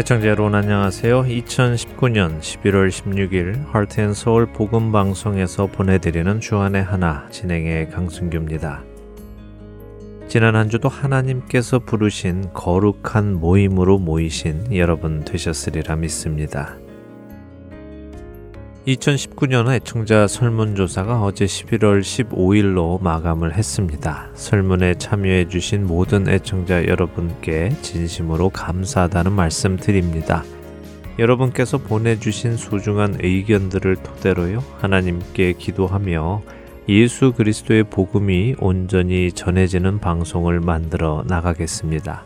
애청자 여러분 안녕하세요. 2019년 11월 16일 하트앤서울 복음 방송에서 보내드리는 주안의 하나 진행의 강승규입니다. 지난 한 주도 하나님께서 부르신 거룩한 모임으로 모이신 여러분 되셨으리라 믿습니다. 2019년 애청자 설문조사가 어제 11월 15일로 마감을 했습니다. 설문에 참여해 주신 모든 애청자 여러분께 진심으로 감사하다는 말씀 드립니다. 여러분께서 보내주신 소중한 의견들을 토대로요, 하나님께 기도하며 예수 그리스도의 복음이 온전히 전해지는 방송을 만들어 나가겠습니다.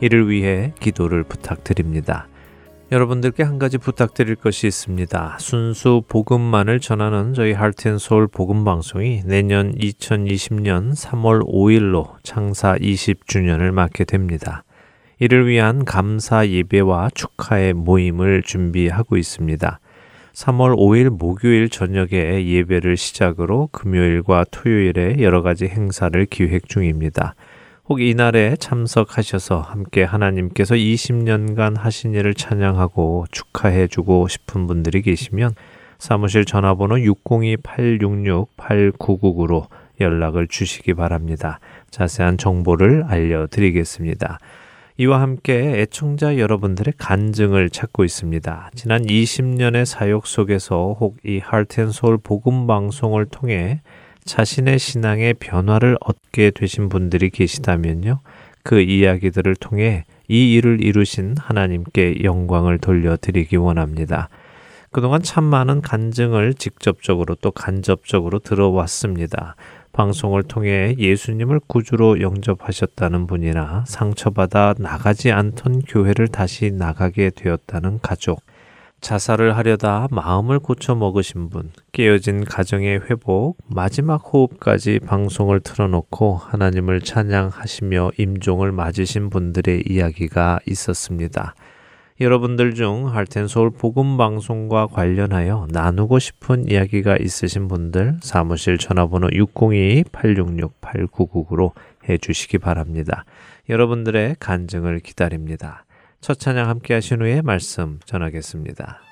이를 위해 기도를 부탁드립니다. 여러분들께 한 가지 부탁드릴 것이 있습니다. 순수 복음만을 전하는 저희 할텐서울 복음 방송이 내년 2020년 3월 5일로 창사 20주년을 맞게 됩니다. 이를 위한 감사 예배와 축하의 모임을 준비하고 있습니다. 3월 5일 목요일 저녁에 예배를 시작으로 금요일과 토요일에 여러 가지 행사를 기획 중입니다. 혹 이날에 참석하셔서 함께 하나님께서 20년간 하신 일을 찬양하고 축하해 주고 싶은 분들이 계시면 사무실 전화번호 602-866-8999로 연락을 주시기 바랍니다. 자세한 정보를 알려드리겠습니다. 이와 함께 애청자 여러분들의 간증을 찾고 있습니다. 지난 20년의 사역 속에서 혹 이 하트앤소울 복음 방송을 통해 자신의 신앙의 변화를 얻게 되신 분들이 계시다면요. 그 이야기들을 통해 이 일을 이루신 하나님께 영광을 돌려드리기 원합니다. 그동안 참 많은 간증을 직접적으로 또 간접적으로 들어왔습니다. 방송을 통해 예수님을 구주로 영접하셨다는 분이나 상처받아 나가지 않던 교회를 다시 나가게 되었다는 가족, 자살을 하려다 마음을 고쳐 먹으신 분, 깨어진 가정의 회복, 마지막 호흡까지 방송을 틀어놓고 하나님을 찬양하시며 임종을 맞으신 분들의 이야기가 있었습니다. 여러분들 중 할텐 서울 복음 방송과 관련하여 나누고 싶은 이야기가 있으신 분들 사무실 전화번호 602-866-8999로 해 주시기 바랍니다. 여러분들의 간증을 기다립니다. 첫 찬양 함께 하신 후에 말씀 전하겠습니다.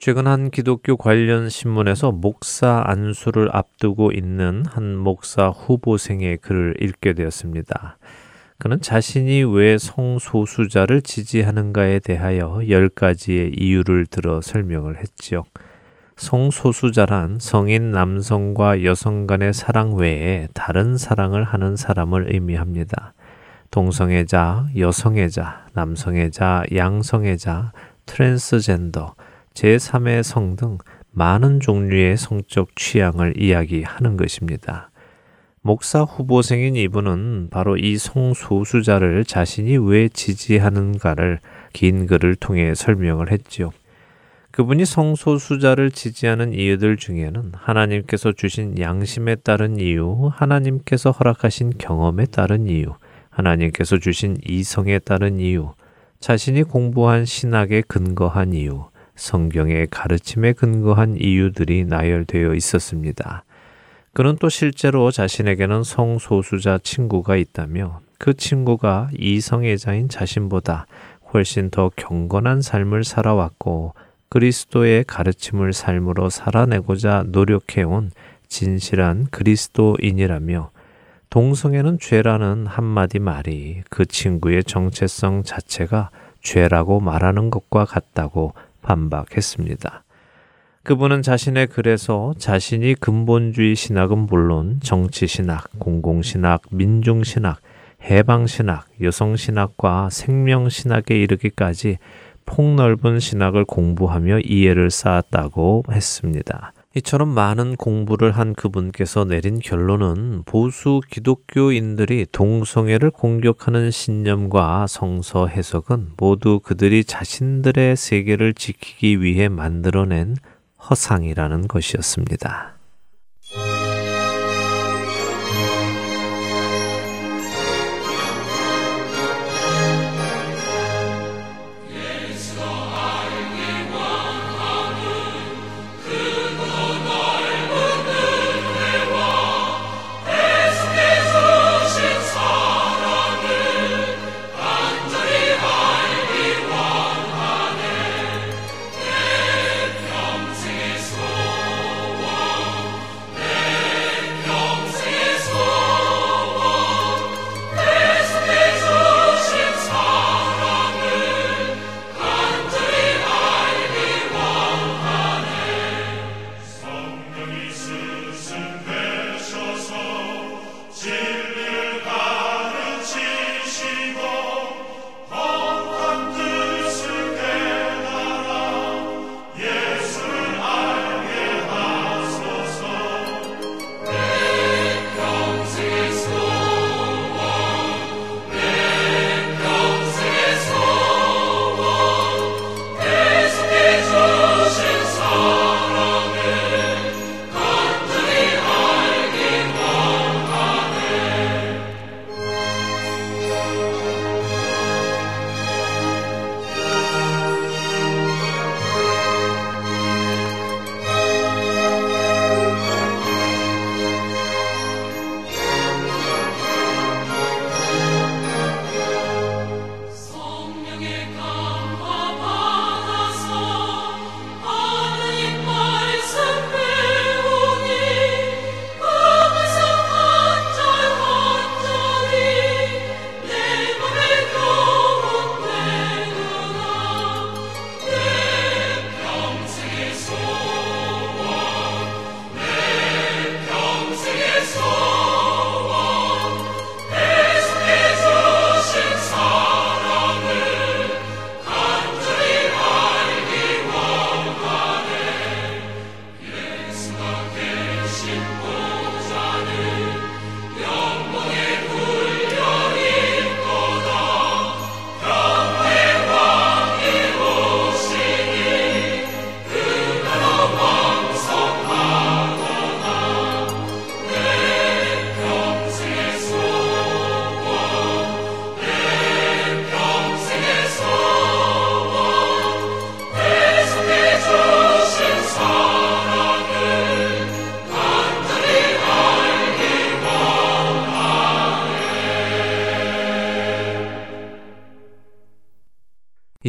최근 한 기독교 관련 신문에서 목사 안수를 앞두고 있는 한 목사 후보생의 글을 읽게 되었습니다. 그는 자신이 왜 성소수자를 지지하는가에 대하여 열 가지의 이유를 들어 설명을 했지요. 성소수자란 성인 남성과 여성 간의 사랑 외에 다른 사랑을 하는 사람을 의미합니다. 동성애자, 여성애자, 남성애자, 양성애자, 트랜스젠더, 제3의 성 등 많은 종류의 성적 취향을 이야기하는 것입니다. 목사 후보생인 이분은 바로 이 성소수자를 자신이 왜 지지하는가를 긴 글을 통해 설명을 했지요. 그분이 성소수자를 지지하는 이유들 중에는 하나님께서 주신 양심에 따른 이유, 하나님께서 허락하신 경험에 따른 이유, 하나님께서 주신 이성에 따른 이유, 자신이 공부한 신학에 근거한 이유, 성경의 가르침에 근거한 이유들이 나열되어 있었습니다. 그는 또 실제로 자신에게는 성소수자 친구가 있다며 그 친구가 이성애자인 자신보다 훨씬 더 경건한 삶을 살아왔고 그리스도의 가르침을 삶으로 살아내고자 노력해온 진실한 그리스도인이라며 동성애는 죄라는 한마디 말이 그 친구의 정체성 자체가 죄라고 말하는 것과 같다고 반박했습니다. 그분은 자신의 글에서 자신이 근본주의 신학은 물론 정치신학, 공공신학, 민중신학, 해방신학, 여성신학과 생명신학에 이르기까지 폭넓은 신학을 공부하며 이해를 쌓았다고 했습니다. 이처럼 많은 공부를 한 그분께서 내린 결론은 보수 기독교인들이 동성애를 공격하는 신념과 성서 해석은 모두 그들이 자신들의 세계를 지키기 위해 만들어낸 허상이라는 것이었습니다.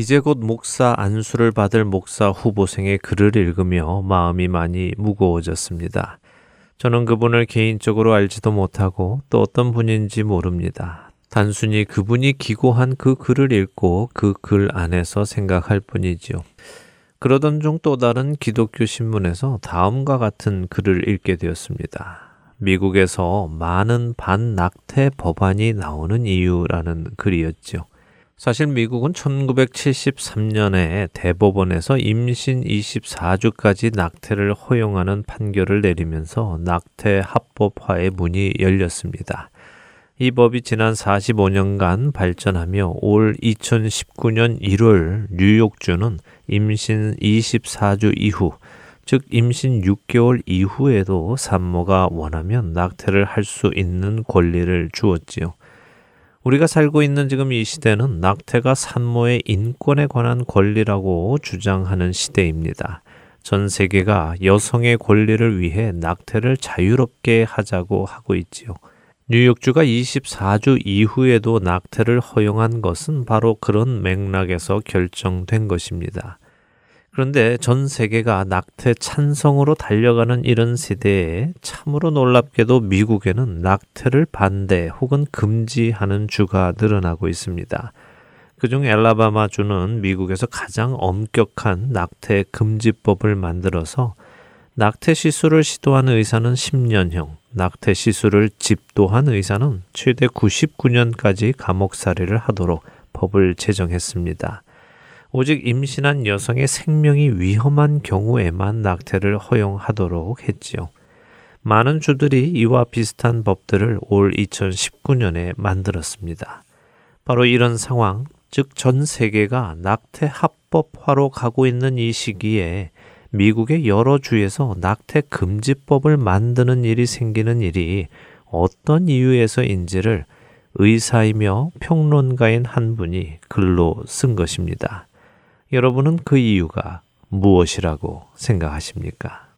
이제 곧 목사 안수를 받을 목사 후보생의 글을 읽으며 마음이 많이 무거워졌습니다. 저는 그분을 개인적으로 알지도 못하고 또 어떤 분인지 모릅니다. 단순히 그분이 기고한 그 글을 읽고 그 글 안에서 생각할 뿐이지요. 그러던 중 또 다른 기독교 신문에서 다음과 같은 글을 읽게 되었습니다. 미국에서 많은 반낙태 법안이 나오는 이유라는 글이었죠. 사실 미국은 1973년에 대법원에서 임신 24주까지 낙태를 허용하는 판결을 내리면서 낙태 합법화의 문이 열렸습니다. 이 법이 지난 45년간 발전하며 올 2019년 1월 뉴욕주는 임신 24주 이후, 즉 임신 6개월 이후에도 산모가 원하면 낙태를 할 수 있는 권리를 주었지요. 우리가 살고 있는 지금 이 시대는 낙태가 산모의 인권에 관한 권리라고 주장하는 시대입니다. 전 세계가 여성의 권리를 위해 낙태를 자유롭게 하자고 하고 있지요. 뉴욕주가 24주 이후에도 낙태를 허용한 것은 바로 그런 맥락에서 결정된 것입니다. 그런데 전 세계가 낙태 찬성으로 달려가는 이런 시대에 참으로 놀랍게도 미국에는 낙태를 반대 혹은 금지하는 주가 늘어나고 있습니다. 그중 엘라바마주는 미국에서 가장 엄격한 낙태 금지법을 만들어서 낙태 시술을 시도한 의사는 10년형, 낙태 시술을 집도한 의사는 최대 99년까지 감옥 살이를 하도록 법을 제정했습니다. 오직 임신한 여성의 생명이 위험한 경우에만 낙태를 허용하도록 했지요. 많은 주들이 이와 비슷한 법들을 올 2019년에 만들었습니다. 바로 이런 상황, 즉 전 세계가 낙태 합법화로 가고 있는 이 시기에 미국의 여러 주에서 낙태 금지법을 만드는 일이 생기는 일이 어떤 이유에서인지를 의사이며 평론가인 한 분이 글로 쓴 것입니다. 여러분은 그 이유가 무엇이라고 생각하십니까?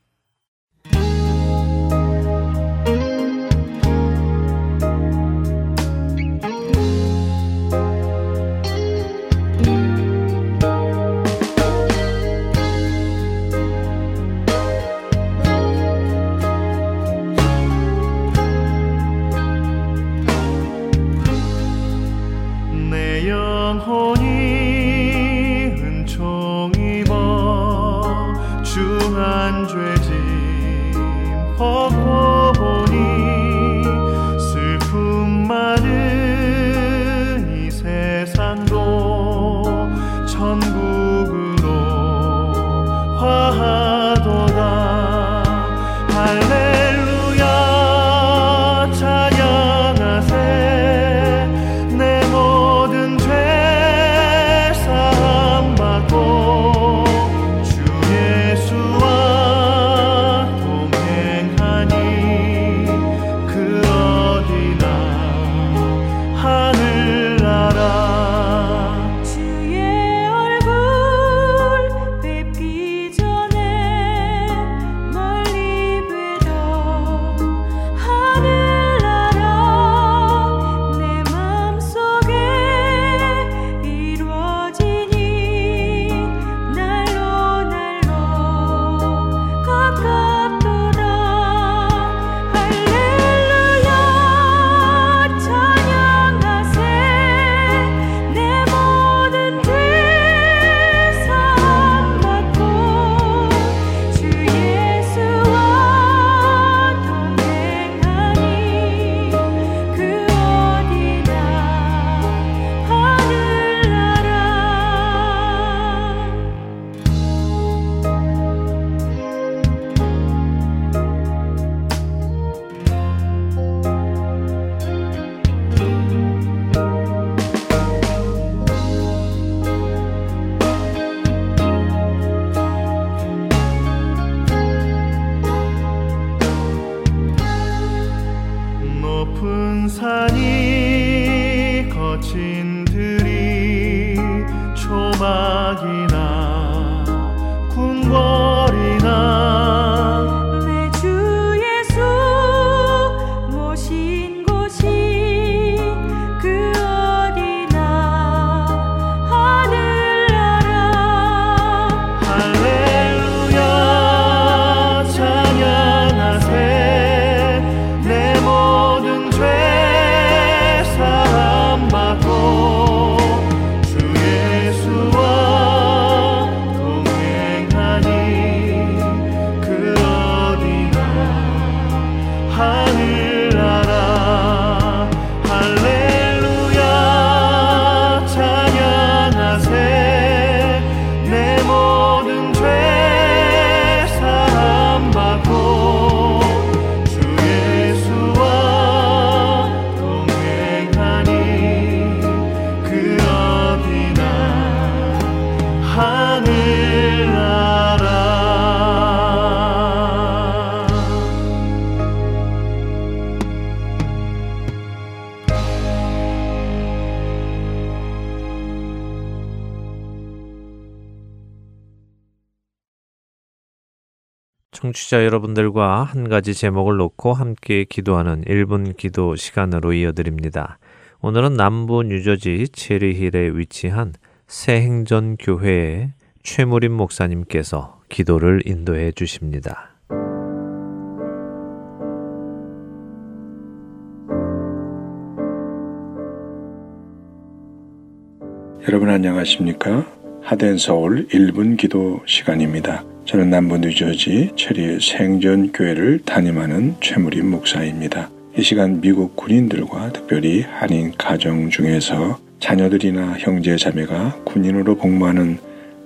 청취자 여러분들과 한 가지 제목을 놓고 함께 기도하는 1분 기도 시간으로 이어드립니다. 오늘은 남부 뉴저지 체리힐에 위치한 새행전 교회의 최무림 목사님께서 기도를 인도해 주십니다. 여러분 안녕하십니까? 하덴 서울 1분 기도 시간입니다. 저는 남부 뉴저지 체리 생전 교회를 담임하는 최무림 목사입니다. 이 시간 미국 군인들과 특별히 한인 가정 중에서 자녀들이나 형제 자매가 군인으로 복무하는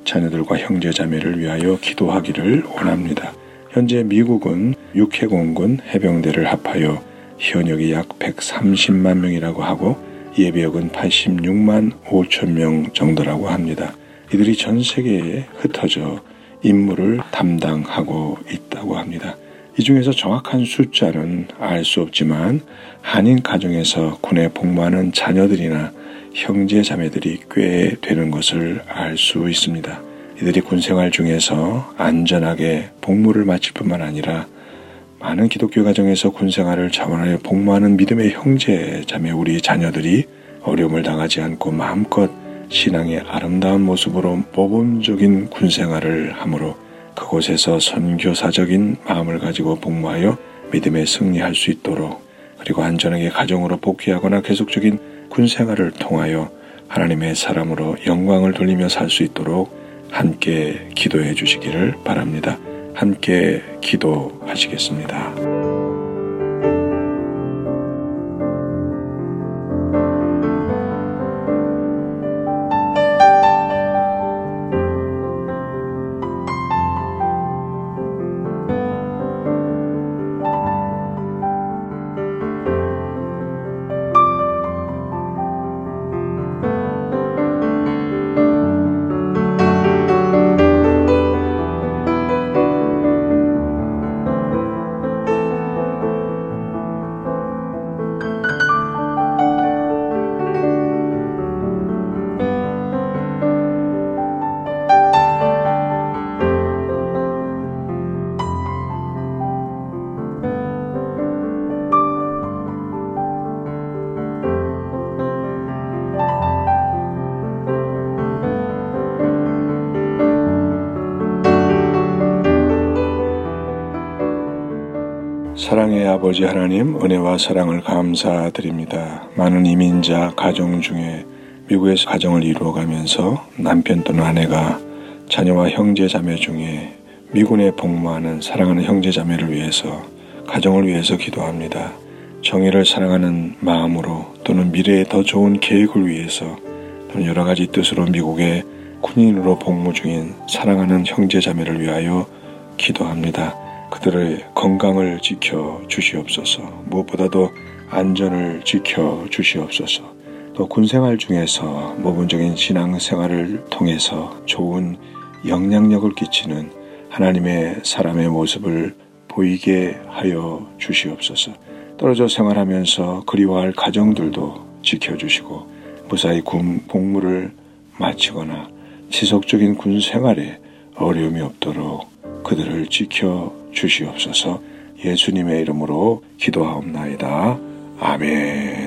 자녀들과 형제 자매를 위하여 기도하기를 원합니다. 현재 미국은 육해공군 해병대를 합하여 현역이 약 130만 명이라고 하고 예비역은 86만 5천 명 정도라고 합니다. 이들이 전 세계에 흩어져 임무를 담당하고 있다고 합니다. 이 중에서 정확한 숫자는 알 수 없지만 한인 가정에서 군에 복무하는 자녀들이나 형제 자매들이 꽤 되는 것을 알 수 있습니다. 이들이 군 생활 중에서 안전하게 복무를 마칠 뿐만 아니라 많은 기독교 가정에서 군 생활을 자원하여 복무하는 믿음의 형제 자매 우리 자녀들이 어려움을 당하지 않고 마음껏 신앙의 아름다운 모습으로 모범적인 군 생활을 함으로 그곳에서 선교사적인 마음을 가지고 복무하여 믿음에 승리할 수 있도록 그리고 안전하게 가정으로 복귀하거나 계속적인 군 생활을 통하여 하나님의 사람으로 영광을 돌리며 살 수 있도록 함께 기도해 주시기를 바랍니다. 함께 기도하시겠습니다. 아버지 하나님 은혜와 사랑을 감사드립니다. 많은 이민자 가정 중에 미국에서 가정을 이루어가면서 남편 또는 아내가 자녀와 형제 자매 중에 미군에 복무하는 사랑하는 형제 자매를 위해서 가정을 위해서 기도합니다. 정의를 사랑하는 마음으로 또는 미래에 더 좋은 계획을 위해서 또는 여러 가지 뜻으로 미국에 군인으로 복무 중인 사랑하는 형제 자매를 위하여 기도합니다. 그들의 건강을 지켜 주시옵소서. 무엇보다도 안전을 지켜 주시옵소서. 또 군생활 중에서 모범적인 신앙생활을 통해서 좋은 영향력을 끼치는 하나님의 사람의 모습을 보이게 하여 주시옵소서. 떨어져 생활하면서 그리워할 가정들도 지켜주시고 무사히 군 복무를 마치거나 지속적인 군 생활에 어려움이 없도록 그들을 지켜 주시옵소서 예수님의 이름으로 기도하옵나이다. 아멘.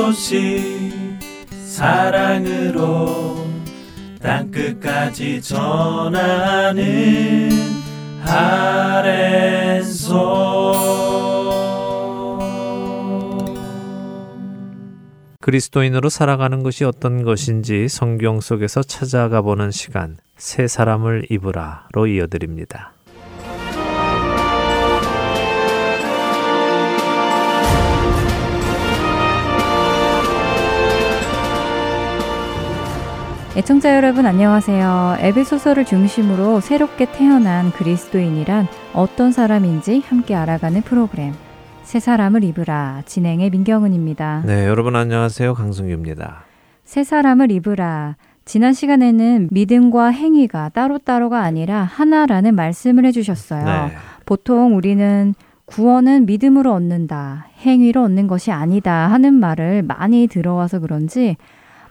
소식 사랑으로 땅끝까지 전하는 아랜소 그리스도인으로 살아가는 것이 어떤 것인지 성경 속에서 찾아가 보는 시간 새 사람을 입으라로 이어드립니다. 애청자 여러분 안녕하세요. 에베소서를 중심으로 새롭게 태어난 그리스도인이란 어떤 사람인지 함께 알아가는 프로그램 새 사람을 입으라 진행의 민경은입니다. 네, 여러분 안녕하세요. 강승규입니다. 새 사람을 입으라 지난 시간에는 믿음과 행위가 따로따로가 아니라 하나라는 말씀을 해 주셨어요. 네. 보통 우리는 구원은 믿음으로 얻는다, 행위로 얻는 것이 아니다 하는 말을 많이 들어와서 그런지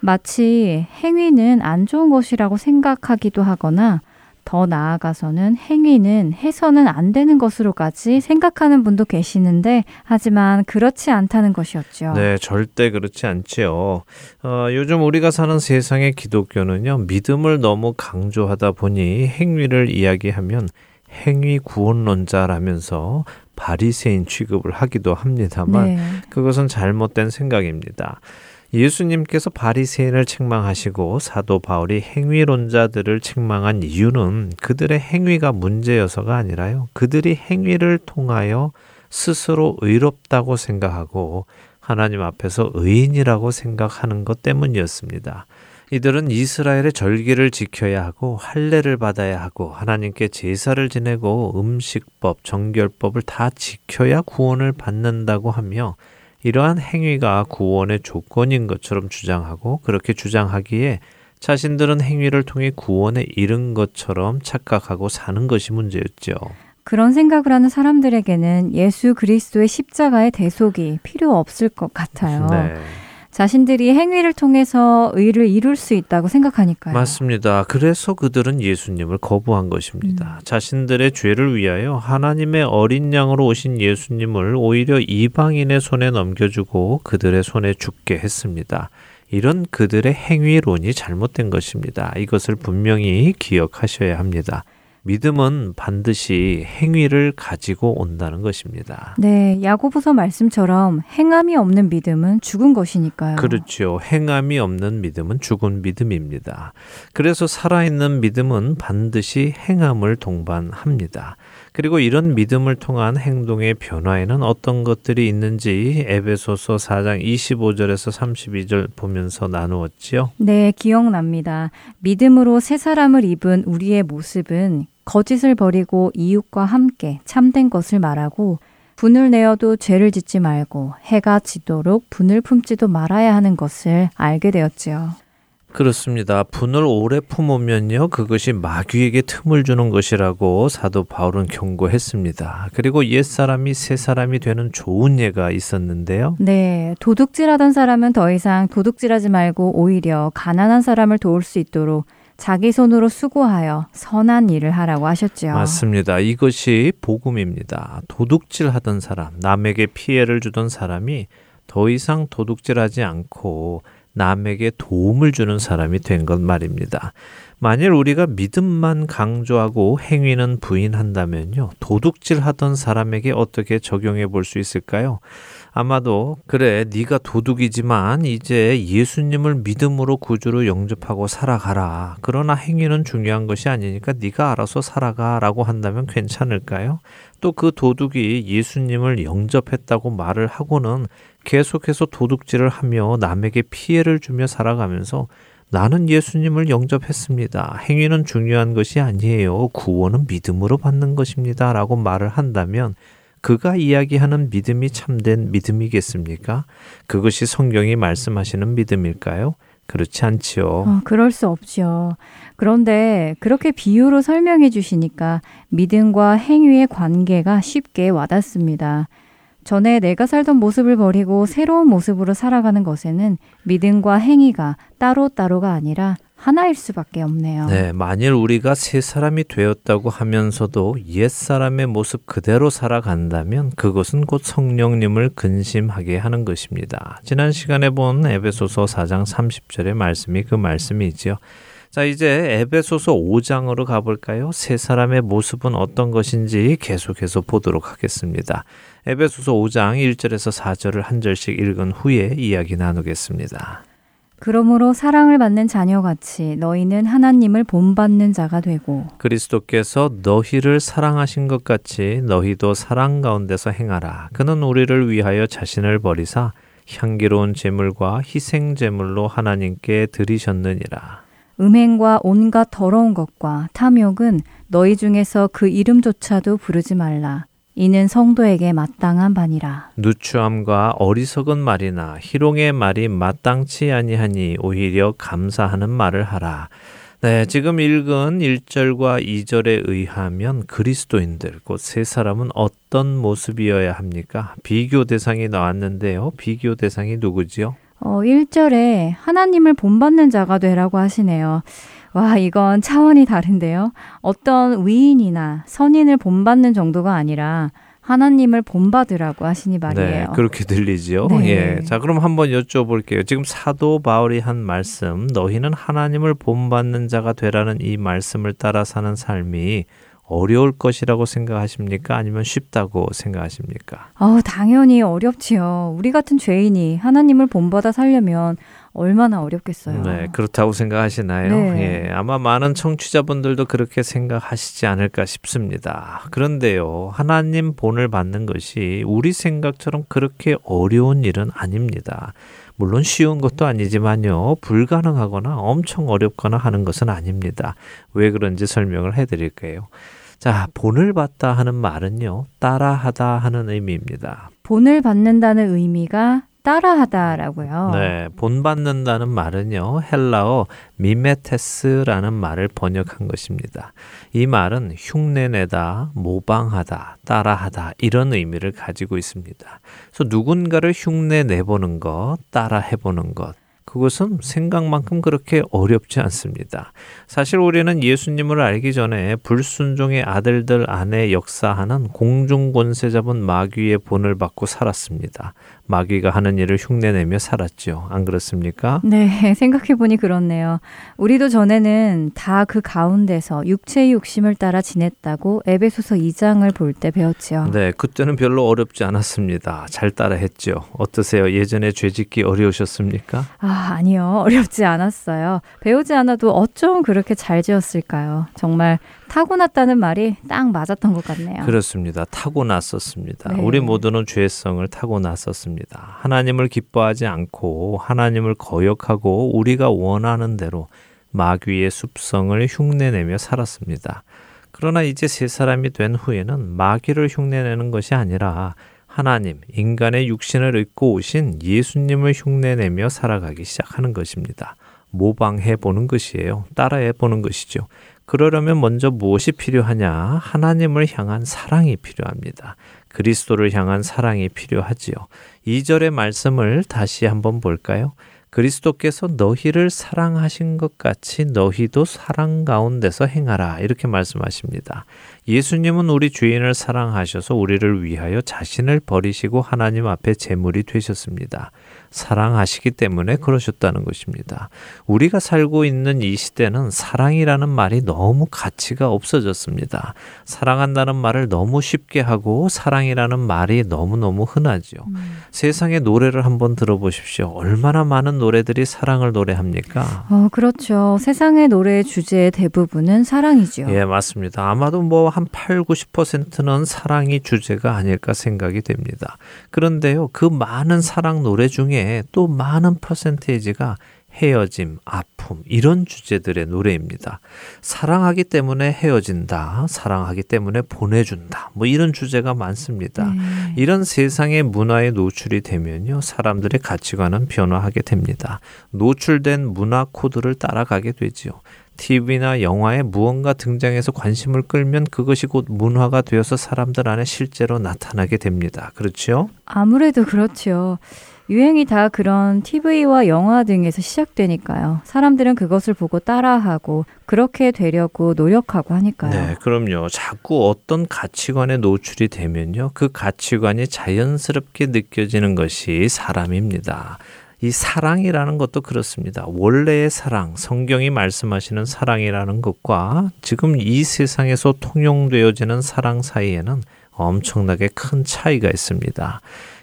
마치 행위는 안 좋은 것이라고 생각하기도 하거나 더 나아가서는 행위는 해서는 안 되는 것으로까지 생각하는 분도 계시는데 하지만 그렇지 않다는 것이었죠. 네, 절대 그렇지 않지요. 어, 요즘 우리가 사는 세상의 기독교는요, 믿음을 너무 강조하다 보니 행위를 이야기하면 행위 구원론자라면서 바리새인 취급을 하기도 합니다만 네. 그것은 잘못된 생각입니다. 예수님께서 바리새인을 책망하시고 사도 바울이 행위론자들을 책망한 이유는 그들의 행위가 문제여서가 아니라요. 그들이 행위를 통하여 스스로 의롭다고 생각하고 하나님 앞에서 의인이라고 생각하는 것 때문이었습니다. 이들은 이스라엘의 절기를 지켜야 하고 할례를 받아야 하고 하나님께 제사를 지내고 음식법, 정결법을 다 지켜야 구원을 받는다고 하며 이러한 행위가 구원의 조건인 것처럼 주장하고 그렇게 주장하기에 자신들은 행위를 통해 구원에 이른 것처럼 착각하고 사는 것이 문제였죠. 그런 생각을 하는 사람들에게는 예수 그리스도의 십자가의 대속이 필요 없을 것 같아요. 네. 자신들이 행위를 통해서 의를 이룰 수 있다고 생각하니까요. 맞습니다. 그래서 그들은 예수님을 거부한 것입니다. 자신들의 죄를 위하여 하나님의 어린 양으로 오신 예수님을 오히려 이방인의 손에 넘겨주고 그들의 손에 죽게 했습니다. 이런 그들의 행위론이 잘못된 것입니다. 이것을 분명히 기억하셔야 합니다. 믿음은 반드시 행위를 가지고 온다는 것입니다. 네, 야고보서 말씀처럼 행함이 없는 믿음은 죽은 것이니까요. 그렇죠. 행함이 없는 믿음은 죽은 믿음입니다. 그래서 살아있는 믿음은 반드시 행함을 동반합니다. 그리고 이런 믿음을 통한 행동의 변화에는 어떤 것들이 있는지 에베소서 4장 25절에서 32절 보면서 나누었지요. 네, 기억납니다. 믿음으로 새 사람을 입은 우리의 모습은 거짓을 버리고 이웃과 함께 참된 것을 말하고 분을 내어도 죄를 짓지 말고 해가 지도록 분을 품지도 말아야 하는 것을 알게 되었지요. 그렇습니다. 분을 오래 품으면요, 그것이 마귀에게 틈을 주는 것이라고 사도 바울은 경고했습니다. 그리고 옛 사람이 새 사람이 되는 좋은 예가 있었는데요. 네, 도둑질하던 사람은 더 이상 도둑질하지 말고 오히려 가난한 사람을 도울 수 있도록 자기 손으로 수고하여 선한 일을 하라고 하셨죠. 맞습니다. 이것이 복음입니다. 도둑질 하던 사람, 남에게 피해를 주던 사람이 더 이상 도둑질하지 않고 남에게 도움을 주는 사람이 된 것 말입니다. 만일 우리가 믿음만 강조하고 행위는 부인한다면요. 도둑질 하던 사람에게 어떻게 적용해 볼 수 있을까요? 아마도 그래 네가 도둑이지만 이제 예수님을 믿음으로 구주로 영접하고 살아가라. 그러나 행위는 중요한 것이 아니니까 네가 알아서 살아가라고 한다면 괜찮을까요? 또 그 도둑이 예수님을 영접했다고 말을 하고는 계속해서 도둑질을 하며 남에게 피해를 주며 살아가면서 나는 예수님을 영접했습니다. 행위는 중요한 것이 아니에요. 구원은 믿음으로 받는 것입니다. 라고 말을 한다면 그가 이야기하는 믿음이 참된 믿음이겠습니까? 그것이 성경이 말씀하시는 믿음일까요? 그렇지 않지요. 어, 그럴 수 없지요. 그런데 그렇게 비유로 설명해 주시니까 믿음과 행위의 관계가 쉽게 와닿습니다. 전에 내가 살던 모습을 버리고 새로운 모습으로 살아가는 것에는 믿음과 행위가 따로따로가 아니라 하나일 수밖에 없네요. 네, 만일 우리가 새 사람이 되었다고 하면서도 옛 사람의 모습 그대로 살아간다면 그것은 곧 성령님을 근심하게 하는 것입니다. 지난 시간에 본 에베소서 4장 30절의 말씀이 그 말씀이지요. 자, 이제 에베소서 5장으로 가볼까요? 새 사람의 모습은 어떤 것인지 계속해서 보도록 하겠습니다. 에베소서 5장 1절에서 4절을 한 절씩 읽은 후에 이야기 나누겠습니다. 그러므로 사랑을 받는 자녀같이 너희는 하나님을 본받는 자가 되고 그리스도께서 너희를 사랑하신 것 같이 너희도 사랑 가운데서 행하라. 그는 우리를 위하여 자신을 버리사 향기로운 제물과 희생 제물로 하나님께 드리셨느니라. 음행과 온갖 더러운 것과 탐욕은 너희 중에서 그 이름조차도 부르지 말라. 이는 성도에게 마땅한 바니라. 누추함과 어리석은 말이나 희롱의 말이 마땅치 아니하니 오히려 감사하는 말을 하라. 네, 지금 읽은 1절과 2절에 의하면 그리스도인들, 곧 세 사람은 어떤 모습이어야 합니까? 비교 대상이 나왔는데요. 비교 대상이 누구지요? 어, 1절에 하나님을 본받는 자가 되라고 하시네요. 와, 이건 차원이 다른데요. 어떤 위인이나 선인을 본받는 정도가 아니라 하나님을 본받으라고 하시니 말이에요. 네, 그렇게 들리지요. 네. 예. 자, 그럼 한번 여쭤볼게요. 지금 사도 바울이 한 말씀, 너희는 하나님을 본받는 자가 되라는 이 말씀을 따라 사는 삶이 어려울 것이라고 생각하십니까? 아니면 쉽다고 생각하십니까? 어, 당연히 어렵지요. 우리 같은 죄인이 하나님을 본받아 살려면 얼마나 어렵겠어요. 네, 그렇다고 생각하시나요? 네. 예, 아마 많은 청취자분들도 그렇게 생각하시지 않을까 싶습니다. 그런데요, 하나님 본을 받는 것이 우리 생각처럼 그렇게 어려운 일은 아닙니다. 물론 쉬운 것도 아니지만요, 불가능하거나 엄청 어렵거나 하는 것은 아닙니다. 왜 그런지 설명을 해드릴게요. 자, 본을 받다 하는 말은요, 따라하다 하는 의미입니다. 본을 받는다는 의미가 따라하다라고요. 네, 본받는다는 말은요, 헬라어 미메테스라는 말을 번역한 것입니다. 이 말은 흉내내다, 모방하다, 따라하다 이런 의미를 가지고 있습니다. 그래서 누군가를 흉내 내보는 것, 따라 해보는 것, 그것은 생각만큼 그렇게 어렵지 않습니다. 사실 우리는 예수님을 알기 전에 불순종의 아들들 안에 역사하는 공중 권세 잡은 마귀의 본을 받고 살았습니다. 마귀가 하는 일을 흉내내며 살았죠. 안 그렇습니까? 네, 생각해 보니 그렇네요. 우리도 전에는 다 그 가운데서 육체의 욕심을 따라 지냈다고 에베소서 2장을 볼 때 배웠지요. 네, 그때는 별로 어렵지 않았습니다. 잘 따라 했죠. 어떠세요? 예전에 죄짓기 어려우셨습니까? 아, 아니요. 어렵지 않았어요. 배우지 않아도 어쩜 그렇게 잘 지었을까요? 정말 타고났다는 말이 딱 맞았던 것 같네요. 그렇습니다. 타고났었습니다. 네. 우리 모두는 죄성을 타고났었습니다. 하나님을 기뻐하지 않고 하나님을 거역하고 우리가 원하는 대로 마귀의 습성을 흉내내며 살았습니다. 그러나 이제 세 사람이 된 후에는 마귀를 흉내내는 것이 아니라 하나님, 인간의 육신을 입고 오신 예수님을 흉내내며 살아가기 시작하는 것입니다. 모방해 보는 것이에요. 따라해 보는 것이죠. 그러려면 먼저 무엇이 필요하냐? 하나님을 향한 사랑이 필요합니다. 그리스도를 향한 사랑이 필요하지요. 2절의 말씀을 다시 한번 볼까요? 그리스도께서 너희를 사랑하신 것 같이 너희도 사랑 가운데서 행하라. 이렇게 말씀하십니다. 예수님은 우리 주인을 사랑하셔서 우리를 위하여 자신을 버리시고 하나님 앞에 제물이 되셨습니다. 사랑하시기 때문에 그러셨다는 것입니다. 우리가 살고 있는 이 시대는 사랑이라는 말이 너무 가치가 없어졌습니다. 사랑한다는 말을 너무 쉽게 하고 사랑이라는 말이 너무너무 흔하죠. 음. 세상의 노래를 한번 들어보십시오. 얼마나 많은 노래들이 사랑을 노래합니까? 어, 그렇죠. 세상의 노래의 주제의 대부분은 사랑이죠. 예, 맞습니다. 아마도 뭐 한 8, 90%는 사랑이 주제가 아닐까 생각이 됩니다. 그런데요, 그 많은 사랑 노래 중에 중에 또 많은 퍼센테이지가 헤어짐, 아픔, 이런 주제들의 노래입니다. 사랑하기 때문에 헤어진다, 사랑하기 때문에 보내준다, 뭐 이런 주제가 많습니다. 네. 이런 세상의 문화에 노출이 되면요, 사람들의 가치관은 변화하게 됩니다. 노출된 문화 코드를 따라가게 되지요. TV나 영화에 무언가 등장해서 관심을 끌면 그것이 곧 문화가 되어서 사람들 안에 실제로 나타나게 됩니다. 그렇죠? 아무래도 그렇죠. 유행이 다 그런 TV와 영화 등에서 시작되니까요. 사람들은 그것을 보고 따라하고 그렇게 되려고 노력하고 하니까요. 네, 그럼요. 자꾸 어떤 가치관에 노출이 되면요. 그 가치관이 자연스럽게 느껴지는 것이 사람입니다. 이 사랑이라는 것도 그렇습니다. 원래의 사랑, 성경이 말씀하시는 사랑이라는 것과 지금 이 세상에서 통용되어지는 사랑 사이에는 엄청나게 큰 차이가 있습니다.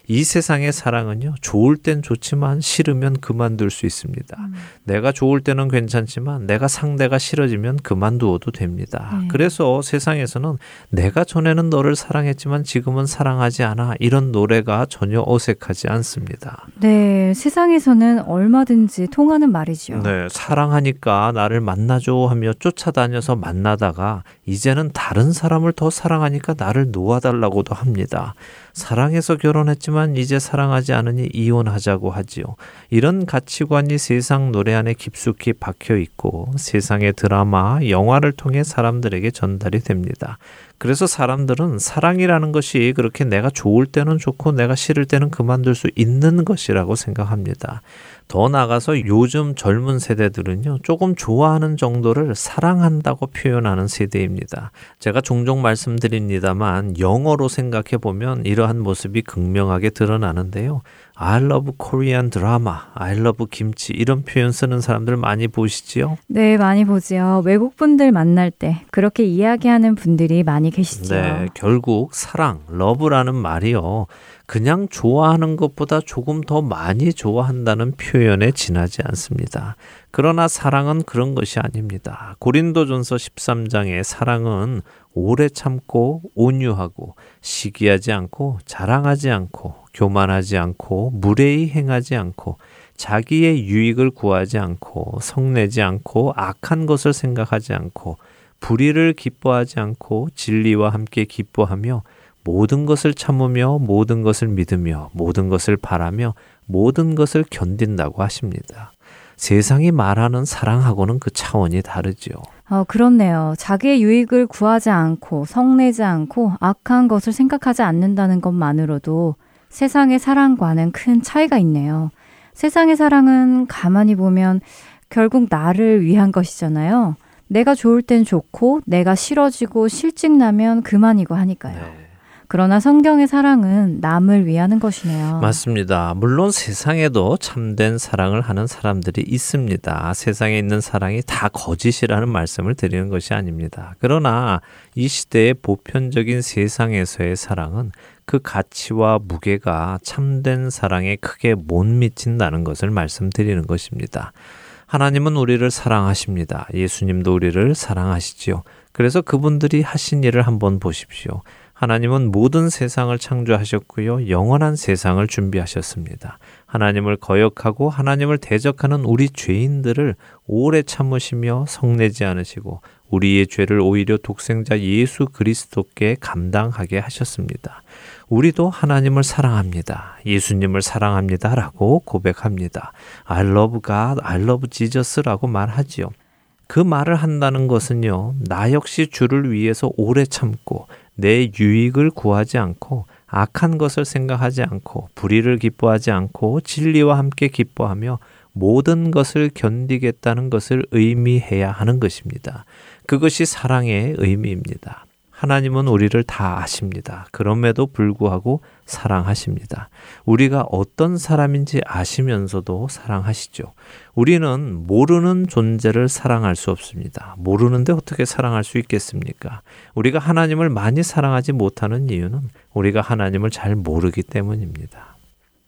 이 세상의 사랑은요, 좋을 땐 좋지만 싫으면 그만둘 수 있습니다. 음. 내가 좋을 때는 괜찮지만 내가 상대가 싫어지면 그만두어도 됩니다. 네. 그래서 세상에서는 내가 전에는 너를 사랑했지만 지금은 사랑하지 않아 이런 노래가 전혀 어색하지 않습니다. 네, 세상에서는 얼마든지 통하는 말이죠. 네, 사랑하니까 나를 만나줘 하며 쫓아다녀서 만나다가 이제는 다른 사람을 더 사랑하니까 나를 놓아달라고도 합니다. 사랑해서 결혼했지만 이제 사랑하지 않으니 이혼하자고 하지요. 이런 가치관이 세상 노래 안에 깊숙이 박혀 있고 세상의 드라마, 영화를 통해 사람들에게 전달이 됩니다. 그래서 사람들은 사랑이라는 것이 그렇게 내가 좋을 때는 좋고 내가 싫을 때는 그만둘 수 있는 것이라고 생각합니다. 더 나아가서 요즘 젊은 세대들은요, 조금 좋아하는 정도를 사랑한다고 표현하는 세대입니다. 제가 종종 말씀드립니다만, 영어로 생각해 보면 이러한 모습이 극명하게 드러나는데요. I love Korean drama, I love 김치 이런 표현 쓰는 사람들 많이 보시지요? 네, 많이 보지요. 외국 분들 만날 때 그렇게 이야기하는 분들이 많이 계시죠. 네, 결국 사랑, 러브라는 말이요. 그냥 좋아하는 것보다 조금 더 많이 좋아한다는 표현에 지나지 않습니다. 그러나 사랑은 그런 것이 아닙니다. 고린도전서 13장의 사랑은 오래 참고 온유하고 시기하지 않고 자랑하지 않고 교만하지 않고 무례히 행하지 않고 자기의 유익을 구하지 않고 성내지 않고 악한 것을 생각하지 않고 불의를 기뻐하지 않고 진리와 함께 기뻐하며 모든 것을 참으며 모든 것을 믿으며 모든 것을 바라며 모든 것을 견딘다고 하십니다. 세상이 말하는 사랑하고는 그 차원이 다르지요. 어, 그렇네요. 자기의 유익을 구하지 않고 성내지 않고 악한 것을 생각하지 않는다는 것만으로도 세상의 사랑과는 큰 차이가 있네요. 세상의 사랑은 가만히 보면 결국 나를 위한 것이잖아요. 내가 좋을 땐 좋고 내가 싫어지고 실증 나면 그만이고 하니까요. 네. 그러나 성경의 사랑은 남을 위하는 것이네요. 맞습니다. 물론 세상에도 참된 사랑을 하는 사람들이 있습니다. 세상에 있는 사랑이 다 거짓이라는 말씀을 드리는 것이 아닙니다. 그러나 이 시대의 보편적인 세상에서의 사랑은 그 가치와 무게가 참된 사랑에 크게 못 미친다는 것을 말씀드리는 것입니다. 하나님은 우리를 사랑하십니다. 예수님도 우리를 사랑하시지요. 그래서 그분들이 하신 일을 한번 보십시오. 하나님은 모든 세상을 창조하셨고요. 영원한 세상을 준비하셨습니다. 하나님을 거역하고 하나님을 대적하는 우리 죄인들을 오래 참으시며 성내지 않으시고 우리의 죄를 오히려 독생자 예수 그리스도께 감당하게 하셨습니다. 우리도 하나님을 사랑합니다. 예수님을 사랑합니다. 라고 고백합니다. I love God, I love Jesus라고 말하지요. 그 말을 한다는 것은요, 나 역시 주를 위해서 오래 참고 내 유익을 구하지 않고 악한 것을 생각하지 않고 불의를 기뻐하지 않고 진리와 함께 기뻐하며 모든 것을 견디겠다는 것을 의미해야 하는 것입니다. 그것이 사랑의 의미입니다. 하나님은 우리를 다 아십니다. 그럼에도 불구하고 사랑하십니다. 우리가 어떤 사람인지 아시면서도 사랑하시죠. 우리는 모르는 존재를 사랑할 수 없습니다. 모르는데 어떻게 사랑할 수 있겠습니까? 우리가 하나님을 많이 사랑하지 못하는 이유는 우리가 하나님을 잘 모르기 때문입니다.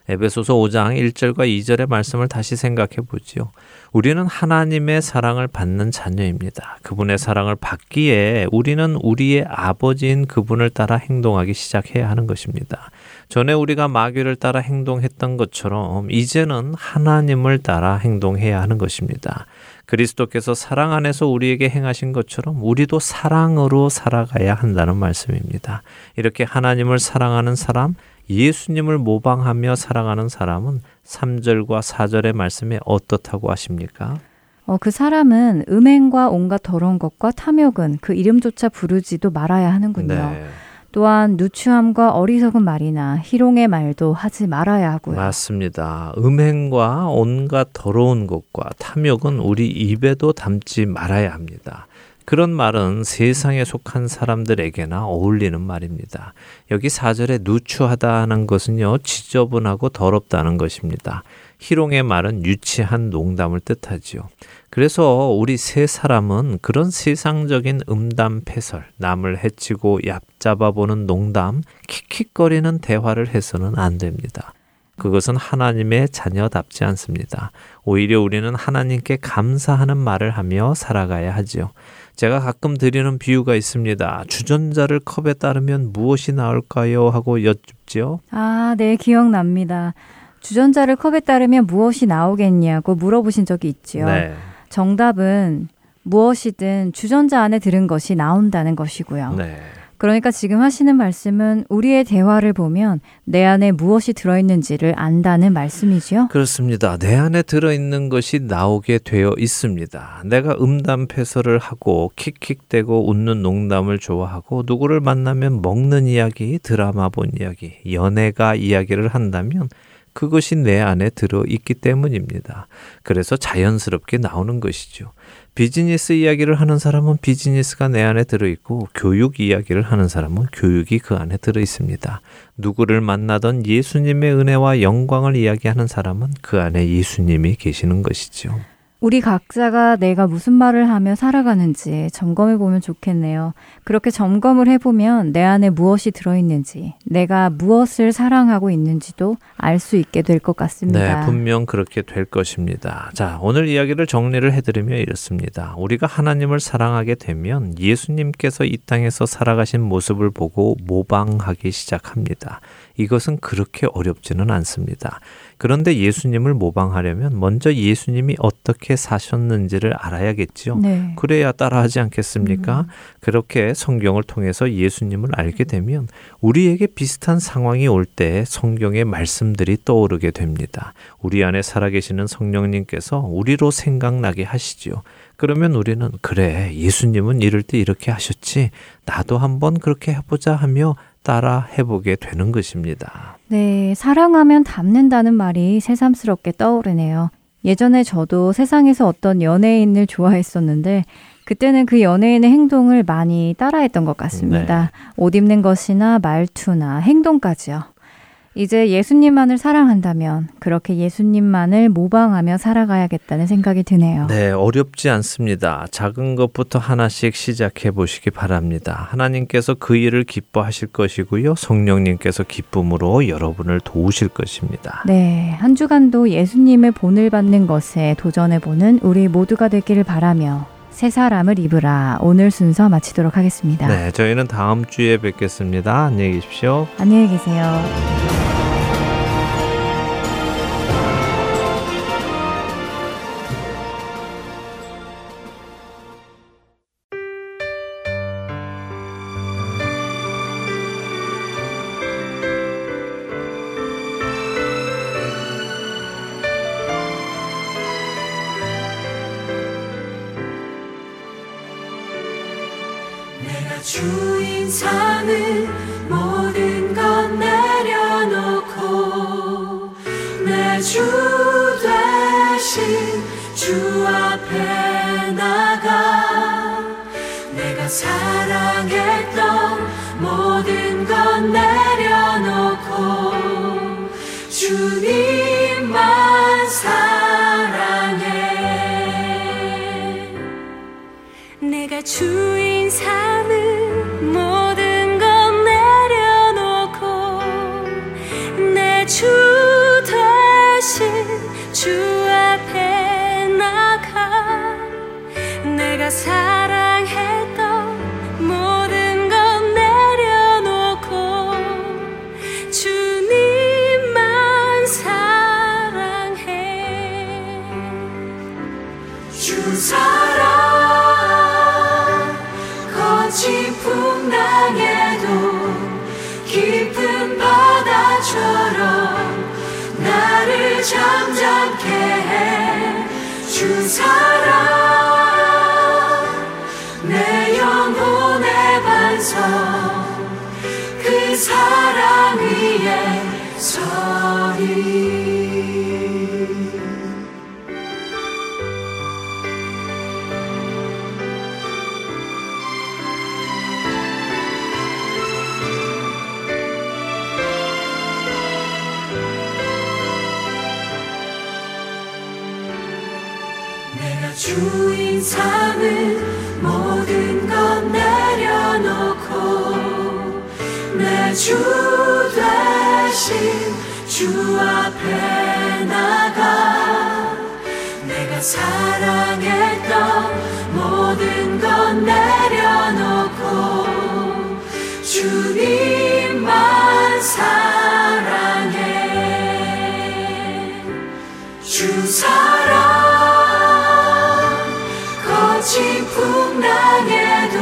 에베소서 5장 1절과 2절의 말씀을 다시 생각해 보지요. 우리는 하나님의 사랑을 받는 자녀입니다. 그분의 사랑을 받기에 우리는 우리의 아버지인 그분을 따라 행동하기 시작해야 하는 것입니다. 전에 우리가 마귀를 따라 행동했던 것처럼 이제는 하나님을 따라 행동해야 하는 것입니다. 그리스도께서 사랑 안에서 우리에게 행하신 것처럼 우리도 사랑으로 살아가야 한다는 말씀입니다. 이렇게 하나님을 사랑하는 사람, 예수님을 모방하며 살아가는 사람은 3절과 4절의 말씀에 어떻다고 하십니까? 어, 그 사람은 음행과 온갖 더러운 것과 탐욕은 그 이름조차 부르지도 말아야 하는군요. 네. 또한 누추함과 어리석은 말이나 희롱의 말도 하지 말아야 하고요. 맞습니다. 음행과 온갖 더러운 것과 탐욕은 우리 입에도 담지 말아야 합니다. 그런 말은 세상에 속한 사람들에게나 어울리는 말입니다. 여기 사절에 누추하다는 것은요, 지저분하고 더럽다는 것입니다. 희롱의 말은 유치한 농담을 뜻하지요. 그래서 우리 세 사람은 그런 세상적인 음담 패설, 남을 해치고 얕잡아 보는 농담, 킥킥거리는 대화를 해서는 안 됩니다. 그것은 하나님의 자녀답지 않습니다. 오히려 우리는 하나님께 감사하는 말을 하며 살아가야 하지요. 제가 가끔 드리는 비유가 있습니다. 주전자를 컵에 따르면 무엇이 나올까요? 하고 여쭙죠. 아, 네, 기억납니다. 주전자를 컵에 따르면 무엇이 나오겠냐고 물어보신 적이 있지요. 네. 정답은 무엇이든 주전자 안에 들은 것이 나온다는 것이고요. 네. 그러니까 지금 하시는 말씀은 우리의 대화를 보면 내 안에 무엇이 들어있는지를 안다는 말씀이지요? 그렇습니다. 내 안에 들어있는 것이 나오게 되어 있습니다. 내가 음담 패설을 하고 킥킥대고 웃는 농담을 좋아하고 누구를 만나면 먹는 이야기, 드라마 본 이야기, 연애가 이야기를 한다면 그것이 내 안에 들어 있기 때문입니다. 그래서 자연스럽게 나오는 것이죠. 비즈니스 이야기를 하는 사람은 비즈니스가 내 안에 들어있고 교육 이야기를 하는 사람은 교육이 그 안에 들어 있습니다. 누구를 만나던 예수님의 은혜와 영광을 이야기하는 사람은 그 안에 예수님이 계시는 것이죠. 우리 각자가 내가 무슨 말을 하며 살아가는지 점검해 보면 좋겠네요. 그렇게 점검을 해보면 내 안에 무엇이 들어있는지, 내가 무엇을 사랑하고 있는지도 알 수 있게 될 것 같습니다. 네, 분명 그렇게 될 것입니다. 자, 오늘 이야기를 정리를 해드리면 이렇습니다. 우리가 하나님을 사랑하게 되면 예수님께서 이 땅에서 살아가신 모습을 보고 모방하기 시작합니다. 이것은 그렇게 어렵지는 않습니다. 그런데 예수님을 모방하려면 먼저 예수님이 어떻게 사셨는지를 알아야겠지요. 네. 그래야 따라하지 않겠습니까? 음. 그렇게 성경을 통해서 예수님을 알게 되면 우리에게 비슷한 상황이 올 때 성경의 말씀들이 떠오르게 됩니다. 우리 안에 살아계시는 성령님께서 우리로 생각나게 하시지요. 그러면 우리는 그래 예수님은 이럴 때 이렇게 하셨지 나도 한번 그렇게 해보자 하며 따라 해보게 되는 것입니다. 네, 사랑하면 닮는다는 말이 새삼스럽게 떠오르네요. 예전에 저도 세상에서 어떤 연예인을 좋아했었는데 그때는 그 연예인의 행동을 많이 따라했던 것 같습니다. 네. 옷 입는 것이나 말투나 행동까지요. 이제 예수님만을 사랑한다면 그렇게 예수님만을 모방하며 살아가야겠다는 생각이 드네요. 네, 어렵지 않습니다. 작은 것부터 하나씩 시작해 보시기 바랍니다. 하나님께서 그 일을 기뻐하실 것이고요. 성령님께서 기쁨으로 여러분을 도우실 것입니다. 네, 한 주간도 예수님의 본을 받는 것에 도전해 보는 우리 모두가 되기를 바라며 새 사람을 입으라. 오늘 순서 마치도록 하겠습니다. 네, 저희는 다음 주에 뵙겠습니다. 안녕히 계십시오. 안녕히 계세요. 주인 삼은 모든 것 내려놓고 내 주 대신 주 앞에 나가. 내가 사 사 사랑했던 모든 것 내려놓고 주님만 사랑해. 주 사랑 거친 풍랑에도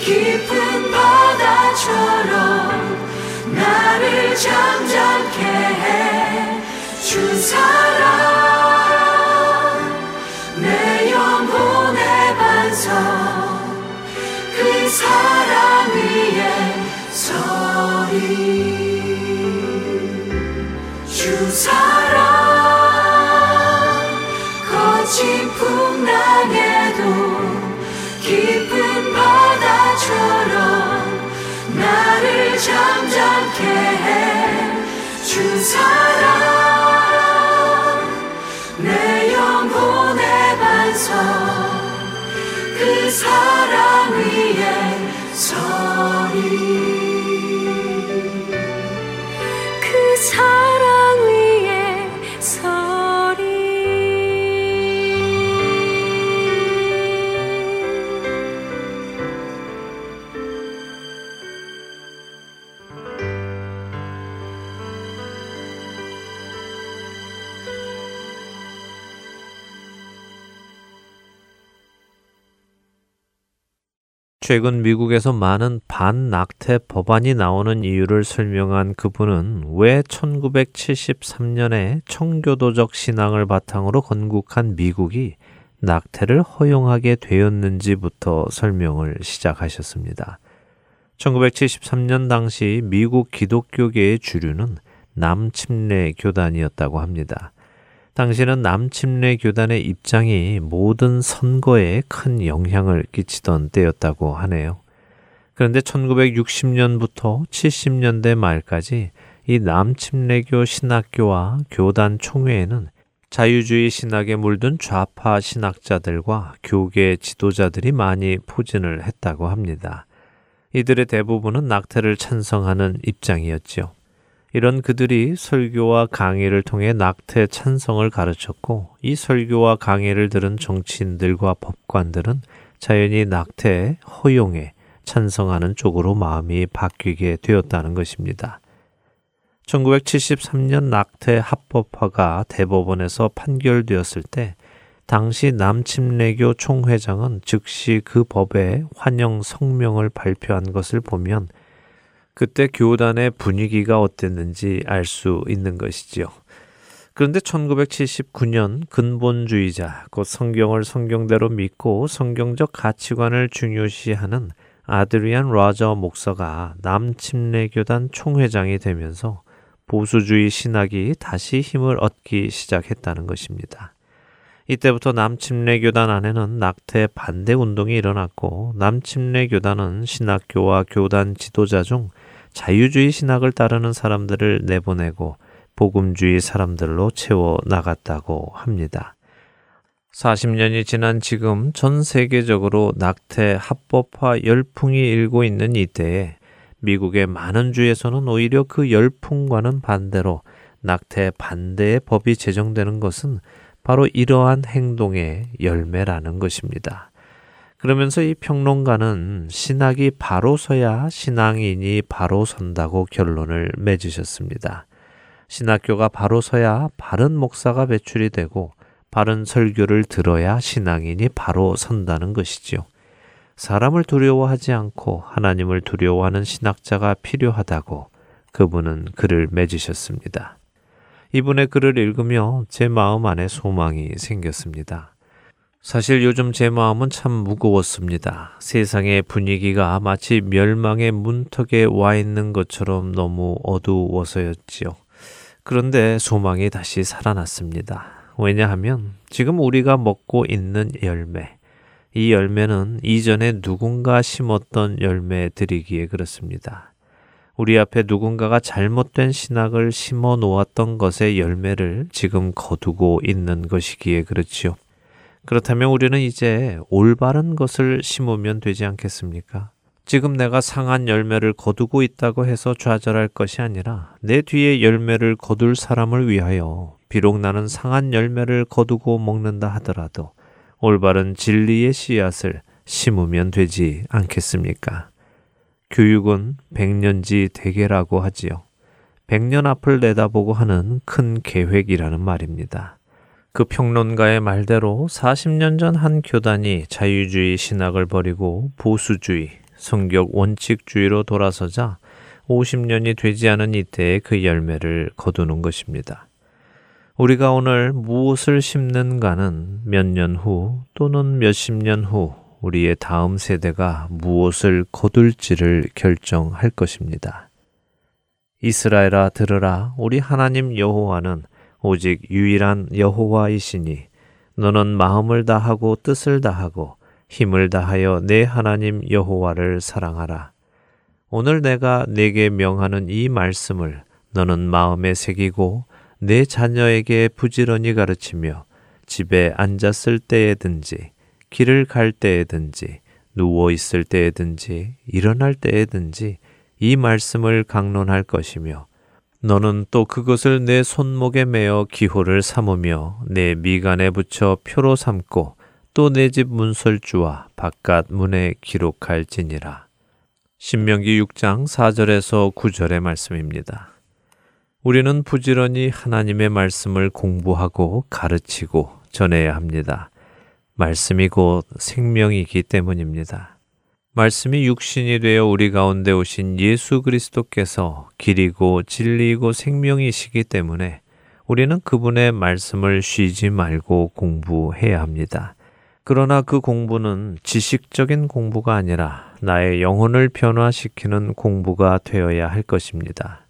깊은 바다처럼 나를 잠잠케 해 주 사랑 반석 그 사랑 위에 서리. 주 사랑 거친 풍랑에도 깊은 바다처럼 나를 잠잠케 해주 사랑 내 영혼의 반석 그 사랑 위에 서리 최근 미국에서 많은 반낙태 법안이 나오는 이유를 설명한 그분은 왜 1973년에 청교도적 신앙을 바탕으로 건국한 미국이 낙태를 허용하게 되었는지부터 설명을 시작하셨습니다. 1973년 당시 미국 기독교계의 주류는 남침례 교단이었다고 합니다. 당시는 남침례 교단의 입장이 모든 선거에 큰 영향을 끼치던 때였다고 하네요. 그런데 1960년부터 70년대 말까지 이 남침례교 신학교와 교단 총회에는 자유주의 신학에 물든 좌파 신학자들과 교계 지도자들이 많이 포진을 했다고 합니다. 이들의 대부분은 낙태를 찬성하는 입장이었지요. 이런 그들이 설교와 강의를 통해 낙태 찬성을 가르쳤고 이 설교와 강의를 들은 정치인들과 법관들은 자연히 낙태 허용에 찬성하는 쪽으로 마음이 바뀌게 되었다는 것입니다. 1973년 낙태 합법화가 대법원에서 판결되었을 때 당시 남침례교 총회장은 즉시 그 법에 환영 성명을 발표한 것을 보면 그때 교단의 분위기가 어땠는지 알 수 있는 것이지요. 그런데 1979년 근본주의자, 곧 성경을 성경대로 믿고 성경적 가치관을 중요시하는 아드리안 라저 목사가 남침례교단 총회장이 되면서 보수주의 신학이 다시 힘을 얻기 시작했다는 것입니다. 이때부터 남침례 교단 안에는 낙태 반대 운동이 일어났고 남침례 교단은 신학교와 교단 지도자 중 자유주의 신학을 따르는 사람들을 내보내고 복음주의 사람들로 채워 나갔다고 합니다. 40년이 지난 지금 전 세계적으로 낙태 합법화 열풍이 일고 있는 이때에 미국의 많은 주에서는 오히려 그 열풍과는 반대로 낙태 반대의 법이 제정되는 것은 바로 이러한 행동의 열매라는 것입니다. 그러면서 이 평론가는 신학이 바로 서야 신앙인이 바로 선다고 결론을 맺으셨습니다. 신학교가 바로 서야 바른 목사가 배출이 되고 바른 설교를 들어야 신앙인이 바로 선다는 것이지요. 사람을 두려워하지 않고 하나님을 두려워하는 신학자가 필요하다고 그분은 글을 맺으셨습니다. 이분의 글을 읽으며 제 마음 안에 소망이 생겼습니다. 사실 요즘 제 마음은 참 무거웠습니다. 세상의 분위기가 마치 멸망의 문턱에 와 있는 것처럼 너무 어두워서였지요. 그런데 소망이 다시 살아났습니다. 왜냐하면 지금 우리가 먹고 있는 열매, 이 열매는 이전에 누군가 심었던 열매들이기에 그렇습니다. 우리 앞에 누군가가 잘못된 신학을 심어 놓았던 것의 열매를 지금 거두고 있는 것이기에 그렇지요. 그렇다면 우리는 이제 올바른 것을 심으면 되지 않겠습니까? 지금 내가 상한 열매를 거두고 있다고 해서 좌절할 것이 아니라 내 뒤에 열매를 거둘 사람을 위하여 비록 나는 상한 열매를 거두고 먹는다 하더라도 올바른 진리의 씨앗을 심으면 되지 않겠습니까? 교육은 백년지 대계라고 하지요. 백년 앞을 내다보고 하는 큰 계획이라는 말입니다. 그 평론가의 말대로 40년 전 한 교단이 자유주의 신학을 버리고 보수주의, 성격 원칙주의로 돌아서자 50년이 되지 않은 이때에 그 열매를 거두는 것입니다. 우리가 오늘 무엇을 심는가는 몇 년 후 또는 몇십 년 후 우리의 다음 세대가 무엇을 거둘지를 결정할 것입니다. 이스라엘아 들으라 우리 하나님 여호와는 오직 유일한 여호와이시니 너는 마음을 다하고 뜻을 다하고 힘을 다하여 내 하나님 여호와를 사랑하라. 오늘 내가 내게 명하는 이 말씀을 너는 마음에 새기고 내 자녀에게 부지런히 가르치며 집에 앉았을 때에든지 길을 갈 때에든지 누워 있을 때에든지 일어날 때에든지 이 말씀을 강론할 것이며 너는 또 그것을 내 손목에 매어 기호를 삼으며 내 미간에 붙여 표로 삼고 또 내 집 문설주와 바깥 문에 기록할지니라. 신명기 6장 4절에서 9절의 말씀입니다. 우리는 부지런히 하나님의 말씀을 공부하고 가르치고 전해야 합니다. 말씀이 곧 생명이기 때문입니다. 말씀이 육신이 되어 우리 가운데 오신 예수 그리스도께서 길이고 진리이고 생명이시기 때문에 우리는 그분의 말씀을 쉬지 말고 공부해야 합니다. 그러나 그 공부는 지식적인 공부가 아니라 나의 영혼을 변화시키는 공부가 되어야 할 것입니다.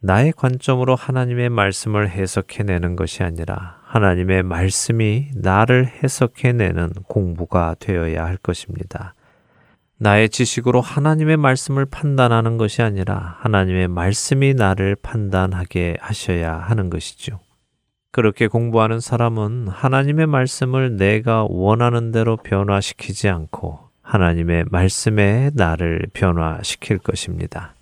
나의 관점으로 하나님의 말씀을 해석해내는 것이 아니라 하나님의 말씀이 나를 해석해내는 공부가 되어야 할 것입니다. 나의 지식으로 하나님의 말씀을 판단하는 것이 아니라 하나님의 말씀이 나를 판단하게 하셔야 하는 것이죠. 그렇게 공부하는 사람은 하나님의 말씀을 내가 원하는 대로 변화시키지 않고 하나님의 말씀에 나를 변화시킬 것입니다.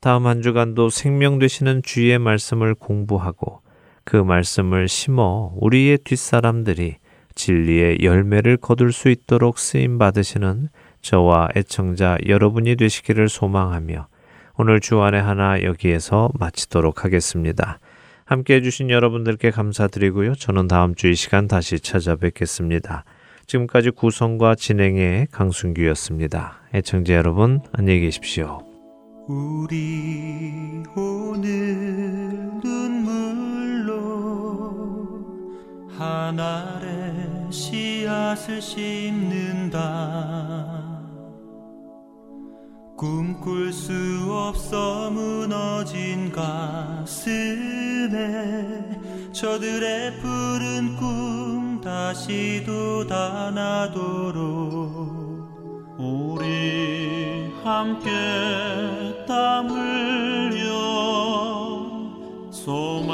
다음 한 주간도 생명 되시는 주의 말씀을 공부하고 그 말씀을 심어 우리의 뒷사람들이 진리의 열매를 거둘 수 있도록 쓰임 받으시는 저와 애청자 여러분이 되시기를 소망하며 오늘 주안의 하나 여기에서 마치도록 하겠습니다. 함께 해주신 여러분들께 감사드리고요. 저는 다음 주 이 시간 다시 찾아뵙겠습니다. 지금까지 구성과 진행의 강순규였습니다. 애청자 여러분, 안녕히 계십시오. 우리 오늘 눈물로 하늘에 씨앗을 심는다 꿈꿀 수 없어 무너진 가슴에 저들의 푸른 꿈 다시 돋아나도록 우리 함께 땀 흘려 소망